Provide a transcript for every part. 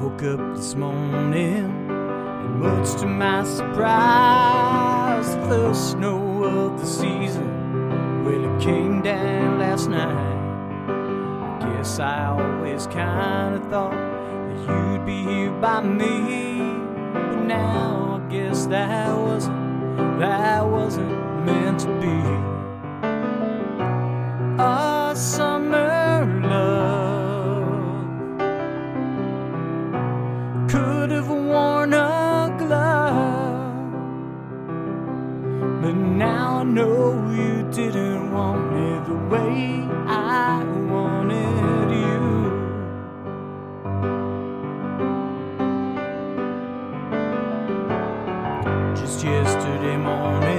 Woke up this morning, and much to my surprise, the snow of the season. Well, it came down last night. I guess I always kind of thought that you'd be here by me, but now I guess that wasn't that wasn't meant I know you didn't want me the way I wanted you. Just yesterday morning,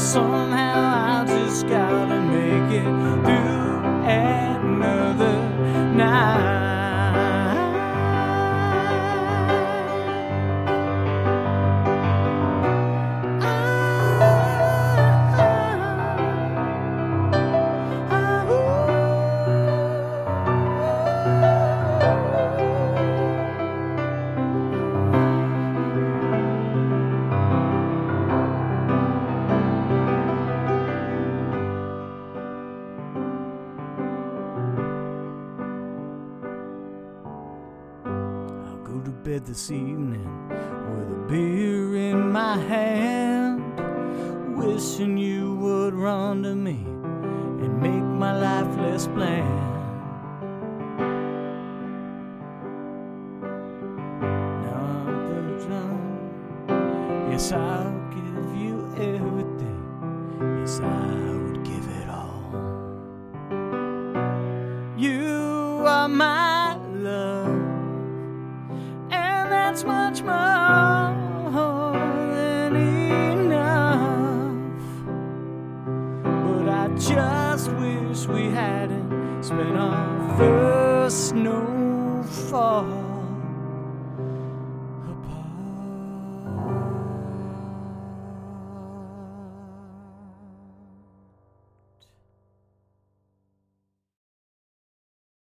somehow I just gotta make it through another to bed this evening with a beer in my hand, wishing you would run to me and make my life less bland. Yes, I'll give you everything. Yes, I would give it all. You are my that's much more than enough. But I just wish we hadn't spent our first snowfall